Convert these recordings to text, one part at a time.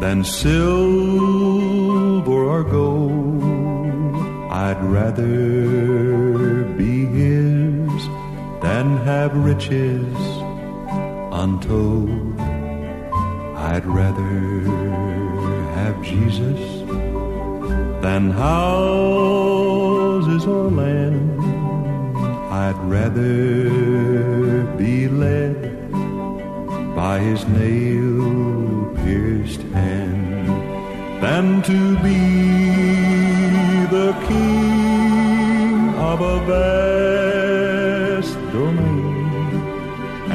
than silver or gold. I'd rather be His than have riches untold. I'd rather have Jesus than houses or land. I'd rather be led by his nail pierced hand than to be the king of a vast domain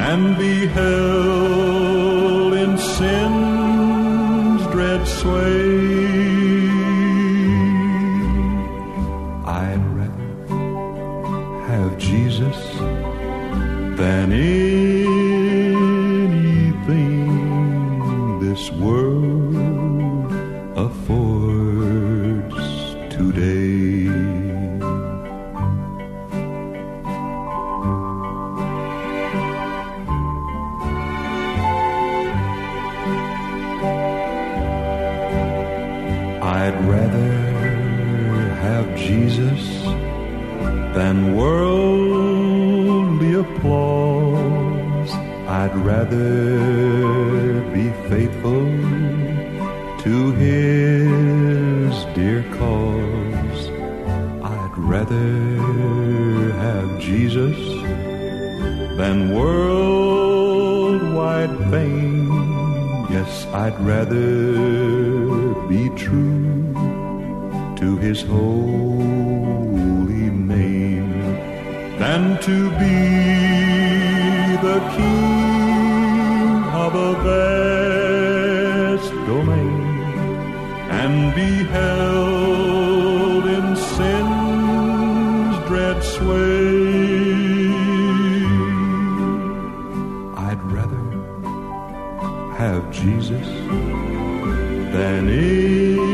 and be held in sin's dread sway. To be the king of a vast domain and be held in sin's dread sway. I'd rather have Jesus than anything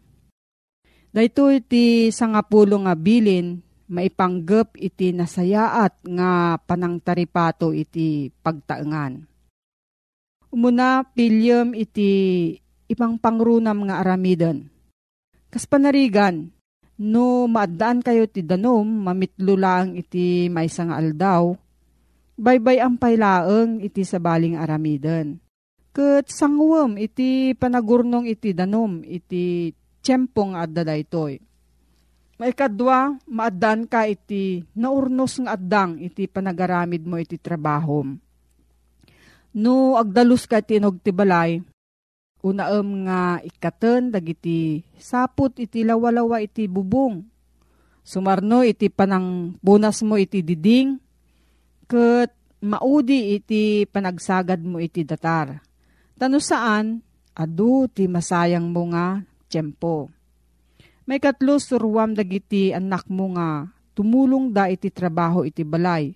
Dahito iti sangapulo nga bilin maipanggep iti nasayaat nga panangtaripato iti pagtaengan. Umuna pilyem iti ipang pangrunam nga aramiden. Kas panarigan, no maadaan kayo ti danom, mamitlo lang iti maysa nga aldaw, baybay ang pailaeng iti sabaling aramiden. Kat sangwem iti panagurnong iti danom, iti tiyempong adda daytoy Maikadwa, maadan ka iti naurnos nga addang iti panagaramid mo iti trabaho. No agdalus ka iti nagtibalay, unaem nga ikaten dagiti saput iti lawalawa iti bubong. Sumarno iti panang bunas mo iti diding, ket maudi iti panagsagad mo iti datar. Tano saan, adu ti masayang mo nga tiyempo may katlo surwam dagiti anak mo nga tumulong da iti trabaho iti balay.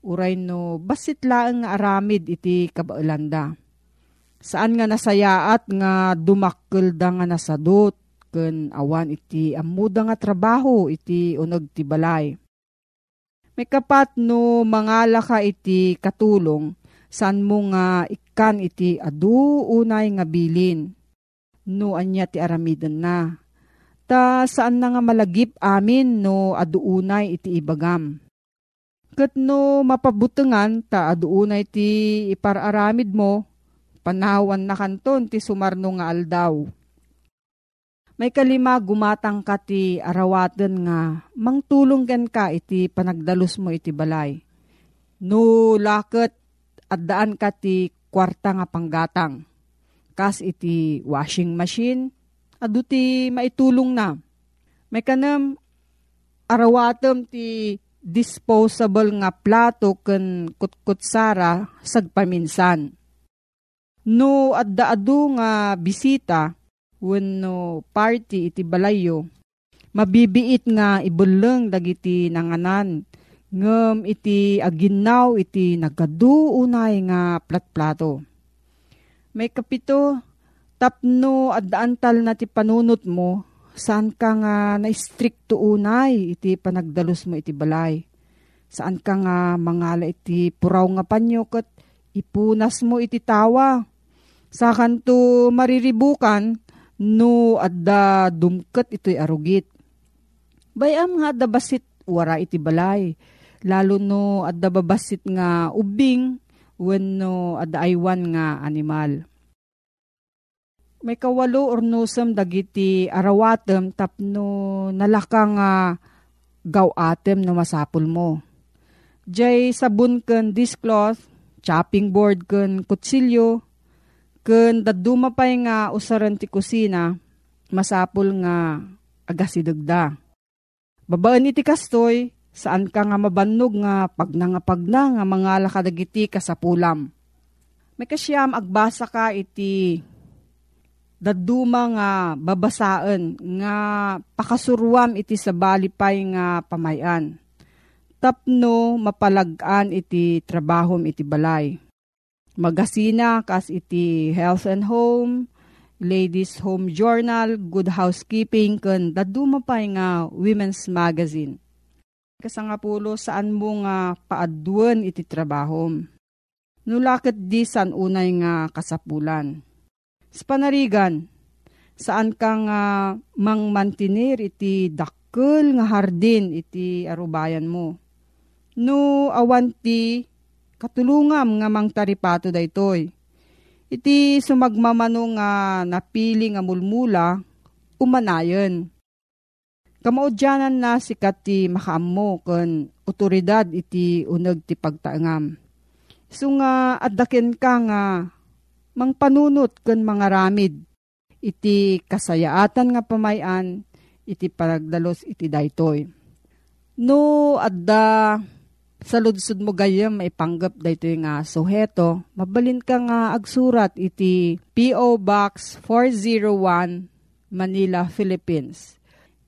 Uray no basit laeng nga aramid iti kabaulanda. Saan nga nasayaat nga dumakkel da nga nasadot ken awan iti amuda nga trabaho iti uneg ti balay. May kapat no mangala ka iti katulong saan mo nga ikan iti adu unay nga bilin. No anya ti aramiden na Ta saan na nga malagip amin no aduunay iti ibagam. Kat no mapabutengan ta aduunay ti ipararamid mo, panawan na kanton ti sumarno nga aldaw. May kalima gumatang ka ti arawaten nga mangtulong ken ka iti panagdalus mo iti balay. No laket at daan ka ti kwarta nga panggatang. Kas iti washing machine, adu ti maitulong na. May kanam arawatem ti disposable nga plato ken kutkutsara sagpaminsan. No adda adu nga bisita wenno party iti balayo mabibiit nga ibuleng dagiti nanganan ngem iti aginaw iti nagadu unay nga platplato. May kapito tapno at daantal na ti panunot mo, saan ka nga na-stricto unay iti panagdalos mo iti balay. Saan ka nga mangala iti puraw nga panyo kat ipunas mo iti tawa. Sa kanto mariribukan no adda dumket ito'y arugit. Bayam nga adda basit wara iti balay. Lalo no adda babasit nga ubing wenno adda aywan nga animal may kawalo or nosam dagiti arawatem tapno nalakang uh, gawatem no masapul mo. Jay sabon ken discloth, chopping board ken kutsilyo, ken daduma pay nga usaran ti kusina, masapul nga agasidagda. Babaan iti kastoy, saan ka nga mabannog nga pagnangapagna nga mga lakadagiti kasapulam. May kasyam agbasa ka iti daduma nga babasaan nga pakasuruam iti sa balipay nga pamayan. Tapno mapalagaan iti trabahom iti balay. Magasina kas iti Health and Home, Ladies Home Journal, Good Housekeeping, kan daduma pay nga Women's Magazine. Kasangapulo saan mo nga paaduan iti trabahom. Nulakit di san unay nga kasapulan Sa panarigan, saan ka nga mang mantinir iti dakkel nga hardin iti arubayan mo. No awanti katulungam nga mang taripato daytoy. Iti sumagmamano nga napili nga mulmula, umanayon. Kamaudyanan na sikat ti makaammo ken otoridad iti uneg ti pagtaangam. So nga addaken ka nga mang panunot ken mga ramid iti kasayaatan nga pamayan iti paragdalos iti daytoy. No adda sa ludsud mo gayam maipanggap dayto nga suheto, mabalin ka nga agsurat iti P.O. Box 401 Manila, Philippines.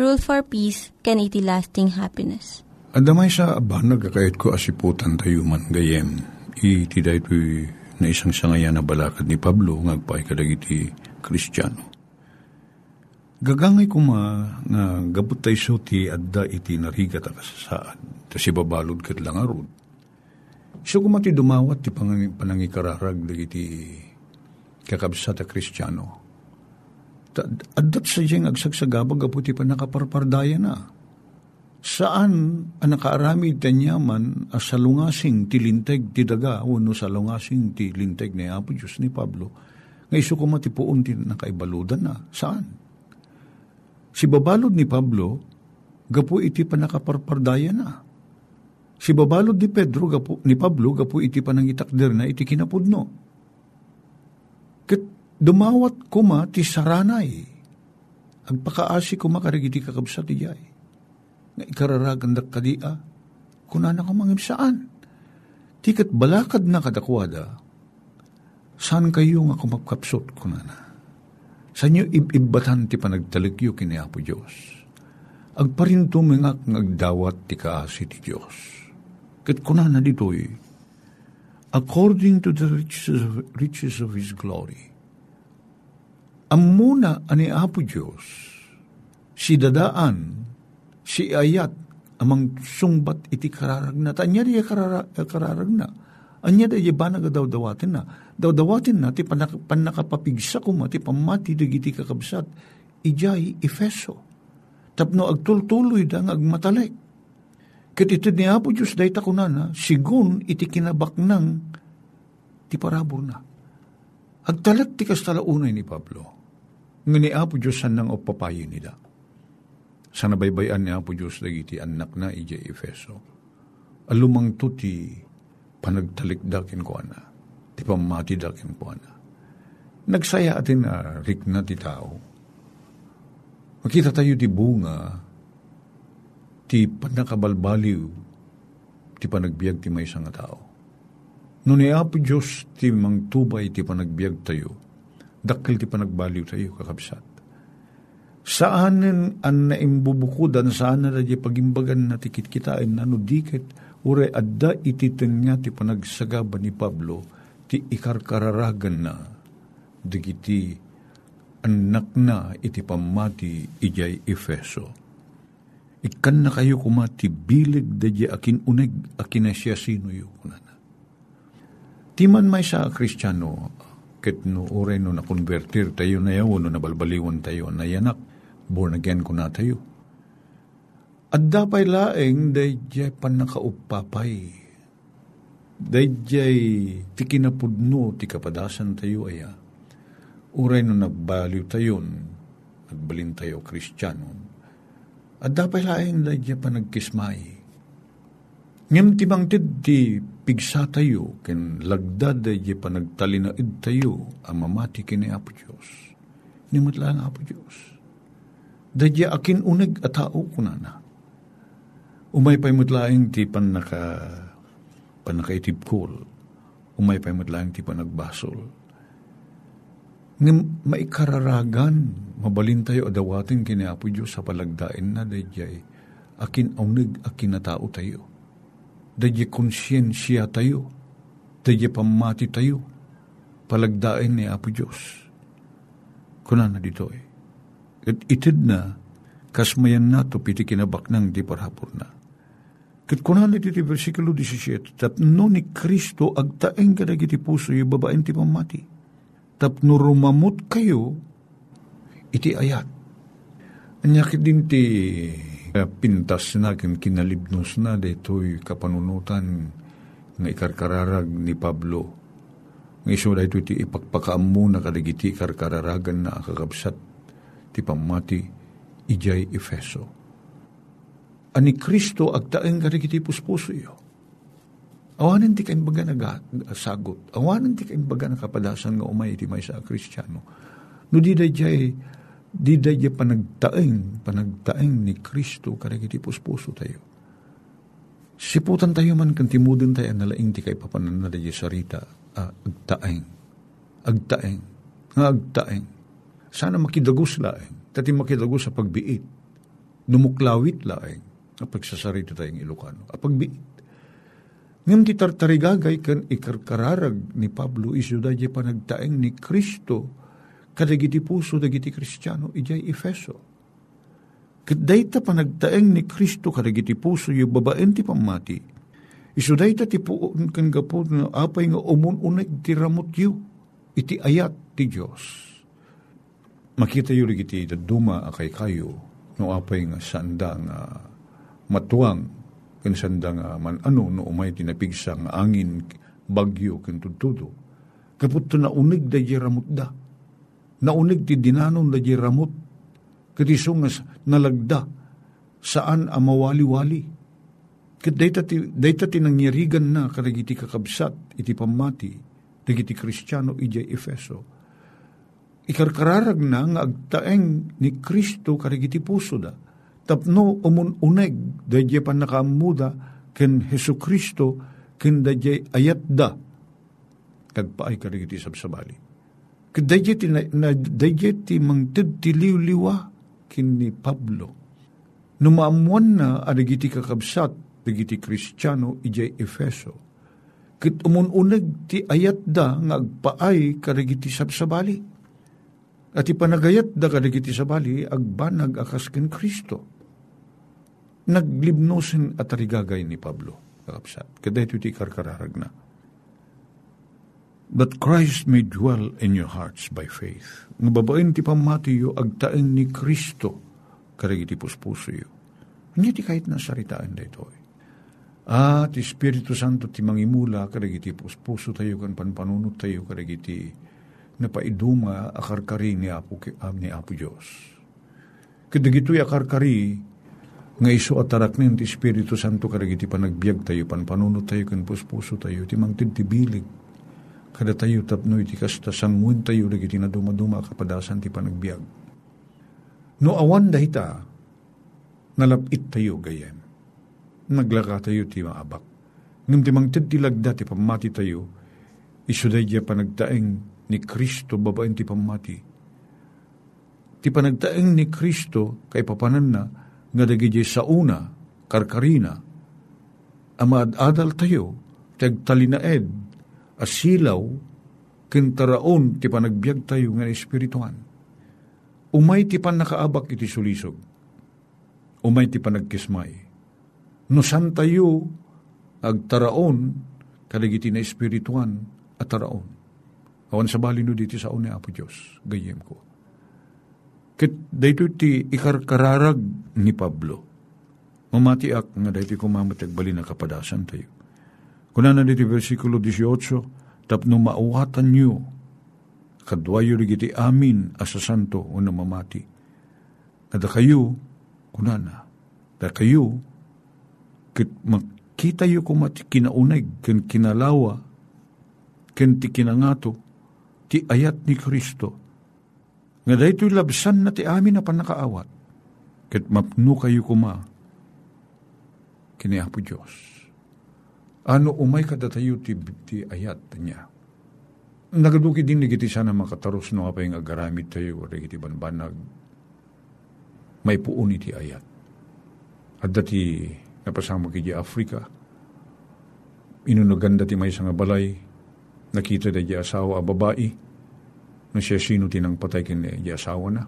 Rule for Peace, can iti lasting happiness. Adamay sa aban nagkakayat ko asiputan tayo man gayem. Iti dayto na isang sangayan na balakad ni Pablo ngagpay kadag iti Kristiyano. Gagangay ko ma nga gabot tayo so ti adda iti narigat a kasasaan. Ta si babalod kat lang arod So kumati dumawat ti panang, panangikararag dagiti kakabsat a kristyano. Adat sa diyang agsagsagabag apo ti panakaparpardaya na. Saan ang nakaaramid tanyaman a salungasing tilinteg ti daga wano salungasing ti linteg ni Apo Diyos ni Pablo nga iso kumati poon ti nakaibaludan na. Saan? Si babalod ni Pablo gapo iti panakaparpardaya na Si babalod ni Pedro, gapo, ni Pablo, gapo iti panangitakder na iti kinapudno. Dumawat kuma ti saranay. Agpakaasi kuma karigiti kakabsa ti jay. Nga ikararagan dak kadia, kunana ka mangim saan. Tikat balakad na kadakwada, saan kayo nga kumapkapsot kunana? Saan nyo ibibatan ti panagtalikyo kini Apo Diyos? Agparinto mingak ngagdawat ti kaasi ti Diyos Kat kuna na dito'y, according to the riches of, riches of His glory. Ang muna ani Apo Diyos, si dadaan, si ayat, amang sungbat iti kararag na. Anya di kararag, na. Anya di ba nagadaw-dawatin na. Daw-dawatin na, ti panak, panakapapigsa ko ti pamati dagiti kakabsat, ijay Efeso. Tapno agtultuloy dang agmatalek Kat ito ni Apo Diyos dahi takunan sigun iti kinabak ng ti parabor na. Agtalat ti kastalaunay ni Pablo. Nga ni Apo Diyos san nang opapayo nila. Sa nabaybayan ni Apo Diyos dagiti anak na ije Efeso. Alumang to ti panagtalikdakin ko ana. Ti pamati dakin ko ana. Nagsaya atin na uh, rik na ti tao. Makita tayo ti bunga ti panakabalbaliw, ti panagbiag ti may nga tao. No ni Apo Diyos ti mangtubay ti panagbiag tayo, dakil ti panagbaliw tayo kakabsat. Saan an naimbubukudan, saan na di pagimbagan na tikit kitain, ano dikit, ure adda ititen nga ti panagsagaba ni Pablo, ti ikarkararagan na, digiti anak na iti pamati ijay Efeso ikan na kayo kumati bilig dadya akin uneg akin na siya sino yu kunana. Timan may sa kristyano, ket no ore no nakonvertir tayo na yaw, no nabalbaliwan tayo na yanak, born again ko na tayo. At dapay laeng dayjay panakaupapay. Dayjay ti kinapudno ti kapadasan tayo aya. Uray no nagbaliw tayon, nagbalin tayo kristyano, at dapat laing dadya pa nagkismay. Ngem timang tid ti pigsa tayo, ken lagdad dadya pa nagtalinaid tayo, ang mamati kini Apo Diyos. Nimot lang Apo Diyos. Dadya akin uneg at tao kunana. Umay pa'y mutlaing ti pan naka panakaitib kol. Umay pa'y mutlaing ti panagbasol. Ngem maikararagan mabalin tayo adawatin kini Apo Diyos sa palagdain na dayjay akin aunig akin na tao tayo. Dayjay konsyensya tayo. Daya pamati tayo, palagdain ni Apo Diyos. Kuna na dito eh. At itid na, kasmayan na to piti kinabak ng di parhapor na. Kat kunan iti ti versikulo 17, tapno ni Kristo agtaeng kadagiti puso yung babaeng ti pamati. Tapno rumamot kayo, iti ayat. Anyakit din ti pintas na kin kinalibnos na deto'y kapanunutan nga ikarkararag ni Pablo. Nga iso da iti ipagpakaamu na kadagiti karkararagan na akakabsat ti pamati ijay Efeso ani Kristo agtaeng karigiti puspuso iyo. Awanan ti kain baga nagasagot. Awanan ti kain baga nakapadasan nga umay iti may sa Kristiyano. No di dayjay di dayjay panagtaeng panagtaeng ni Kristo karigiti puspuso tayo. Siputan tayo man kan timudin tayo nalaing ti kay papanan na dayjay sarita ah, agtaeng. Agtaeng. Nga agtaeng. Sana makidagos laeng. Tati makidagos sa pagbiit. Numuklawit laeng pagsasarito tayong Ilocano. Apag biit. Ngam ti tartarigagay kan ikarkararag ni Pablo iso da panagtaeng ni Kristo kadagiti puso dagiti Kristiyano ijay Efeso. Kaday ta panagtaeng ni Kristo kadagiti puso yung babaen ti pamati. Iso day ta ti puon kan gapo apay nga umun-unag ti ramot yu iti ayat ti Diyos. Makita yu rigiti duma akay kayo no apay nga sanda nga matuang ken sanda nga man ano no umay tinapigsa nga angin bagyo ken tudtudo kaput na unig da ramot da naunig ti dinanon da ramot ket iso nga nalagda saan amawali-wali ket dayta ti dayta tinangyarigan na kadagiti kakabsat iti pamati dagiti Kristiyano ijay Efeso ikarkararag na nga agtaeng ni Kristo kadagiti puso da tapno umununeg dadya pa nakaamuda ken Heso Kristo ken dadya ayat da kagpaay ka rin iti sabsabali. Kadadya ti, na, dadya ti mangtid ti liw-liwa kin ni Pablo. Numaamuan na adagiti kakabsat dagiti Kristiyano ijay Efeso. Kit umununeg ti ayat da nga agpaay kadagiti sabsabali. At ipanagayat da kadagiti sabali agbanag akas ken Kristo naglibnosin at arigagay ni Pablo. Kakapsat. Kada ito ti karkararag na. But Christ may dwell in your hearts by faith. Nga babaen ti pamatiyo agtaeng ni Kristo karagi ti puspuso yo. Hindi ti kahit nasaritaan da ito. Ah, ti Espiritu Santo ti mangimula karagi ti puspuso tayo kan panpanunot tayo karagi ti napaiduma akarkari ni Apo, uh, ni Apo Diyos. Kadagito'y akarkari nga iso at taraknin ti Espiritu Santo karagiti panagbiag tayo, panpanunod tayo, kan puspuso tayo, ti mangtid ti bilig. Kada tayo tapno iti kasta sangwin tayo, lagi na dumaduma kapadasan ti panagbiag. No awan dahita, nalapit tayo gayem. Naglaka tayo ti maabak. Ngam ti mangtid ti lagda ti pamati tayo, iso day panagtaeng ni Kristo babaen ti pamati. Ti panagtaeng ni Kristo kay papanan na, nga dagiti sa una, karkarina, amad adal tayo, tagtalinaed, asilaw, kintaraon ti panagbiag tayo nga espirituan. Umay ti pan nakaabak iti sulisog. Umay ti panagkismay. No san tayo agtaraon kadagiti na espirituan at taraon. Awan sa bali no diti sa una Apo Diyos, gayem ko Ket dayto ti ikarkararag ni Pablo. Mamatiak nga dayto kumamatag bali na kapadasan tayo. Kuna na dito versikulo 18, tapno maawatan nyo, kadwayo rigiti amin asa santo o mamati. Kada kayo, kuna na, da kayo, kit makita yo kumati kinaunag, ken kinalawa, ken ti kinangato, ti ayat ni Kristo, nga daytoy labsan na ti amin na panakaawat. Ket mapno kayo kuma. Kini Apo Diyos. Ano umay kadatayo ti, ti ayat niya. Nagaduki din nagiti sana makataros no apay nga agaramid tayo o iti banbanag. May puun iti ayat. At dati napasama kiti Afrika. Inunaganda ti may nga balay Nakita da di asawa a babae, na siya sino tinang patay kin di asawa na.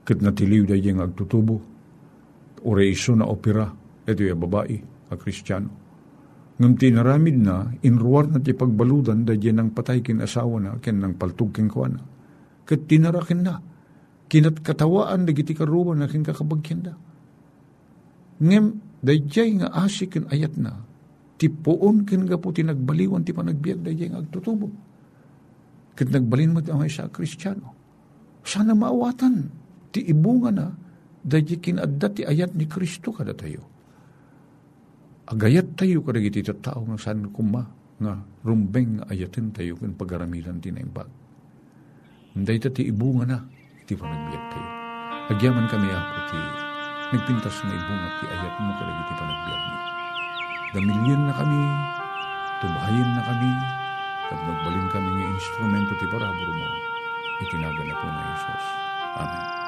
Kat natiliw da di agtutubo, o reiso na opera, ito yung babae, a kristyano. Ngam tinaramid na, inruwar na ti pagbaludan da di nang patay kin asawa na, kin nang paltug kin kuwana. Kat tinarakin na, kinat katawaan da giti karuban na kin kakabagyan da. Ngem, dayjay nga asik kin ayat na, ti poon kin nga po tinagbaliwan ti panagbiag dayjay nga agtutubo. Kat nagbalin mo ti sa kristyano. Sana maawatan, ti ibunga na, dayjay kinadda ti ayat ni Kristo kada tayo. Agayat tayo kada giti tao nga saan kuma, nga rumbeng ayatin tayo kung pagaramilan ti naimbag. Day ti ibunga na, ti panagbiag tayo. Agyaman kami ako ti nagpintas na ibunga ti ayat mo kada ti panagbiag mo. Damilyan na kami, tubahayin na kami, at magbalin kami ng instrumento ti paraburo mo. Itinaga na po na Jesus. Amen.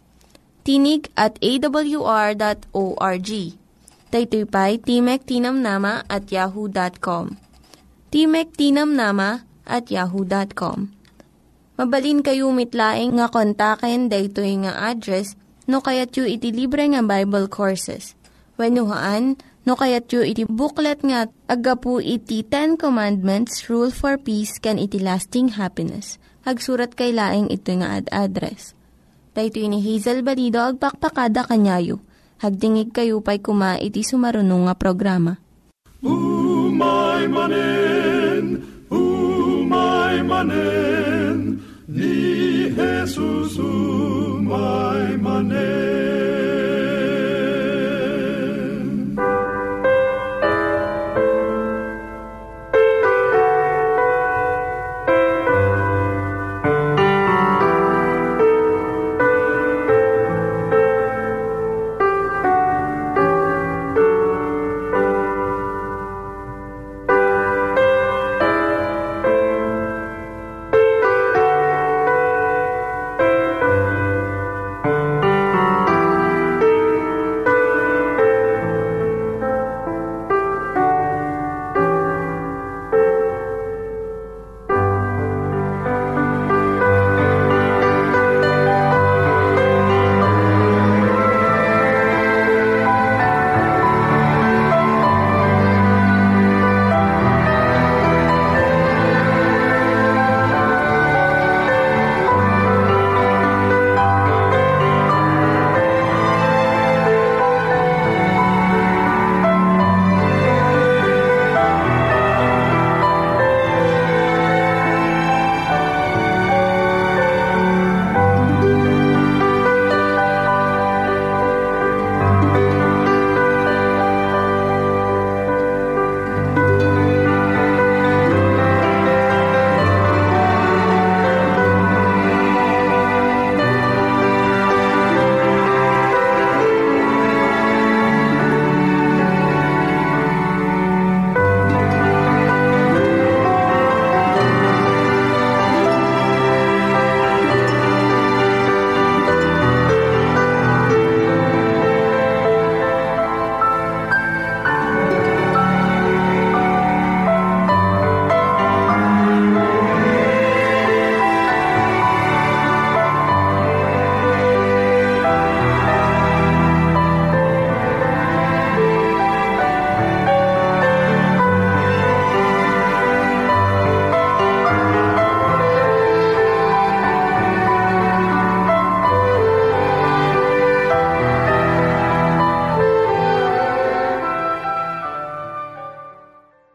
Tinig at awr.org. Daytoy Timek Tinam Nama at yahoo.com. Timek Tinam Nama at yahoo.com. Mabalin kayo mitlaing nga kontaken daytoy nga address no kayat yu iti libre nga Bible Courses. When no kayat yu iti booklet nga agapu iti Ten Commandments, Rule for Peace, can iti lasting happiness. Hagsurat kay laing ito nga ad address. Dahito ni Hazel Balido agpakpakada kanyayo. Hagdingig kayo pa'y kuma iti sumarunong nga programa. Umay manin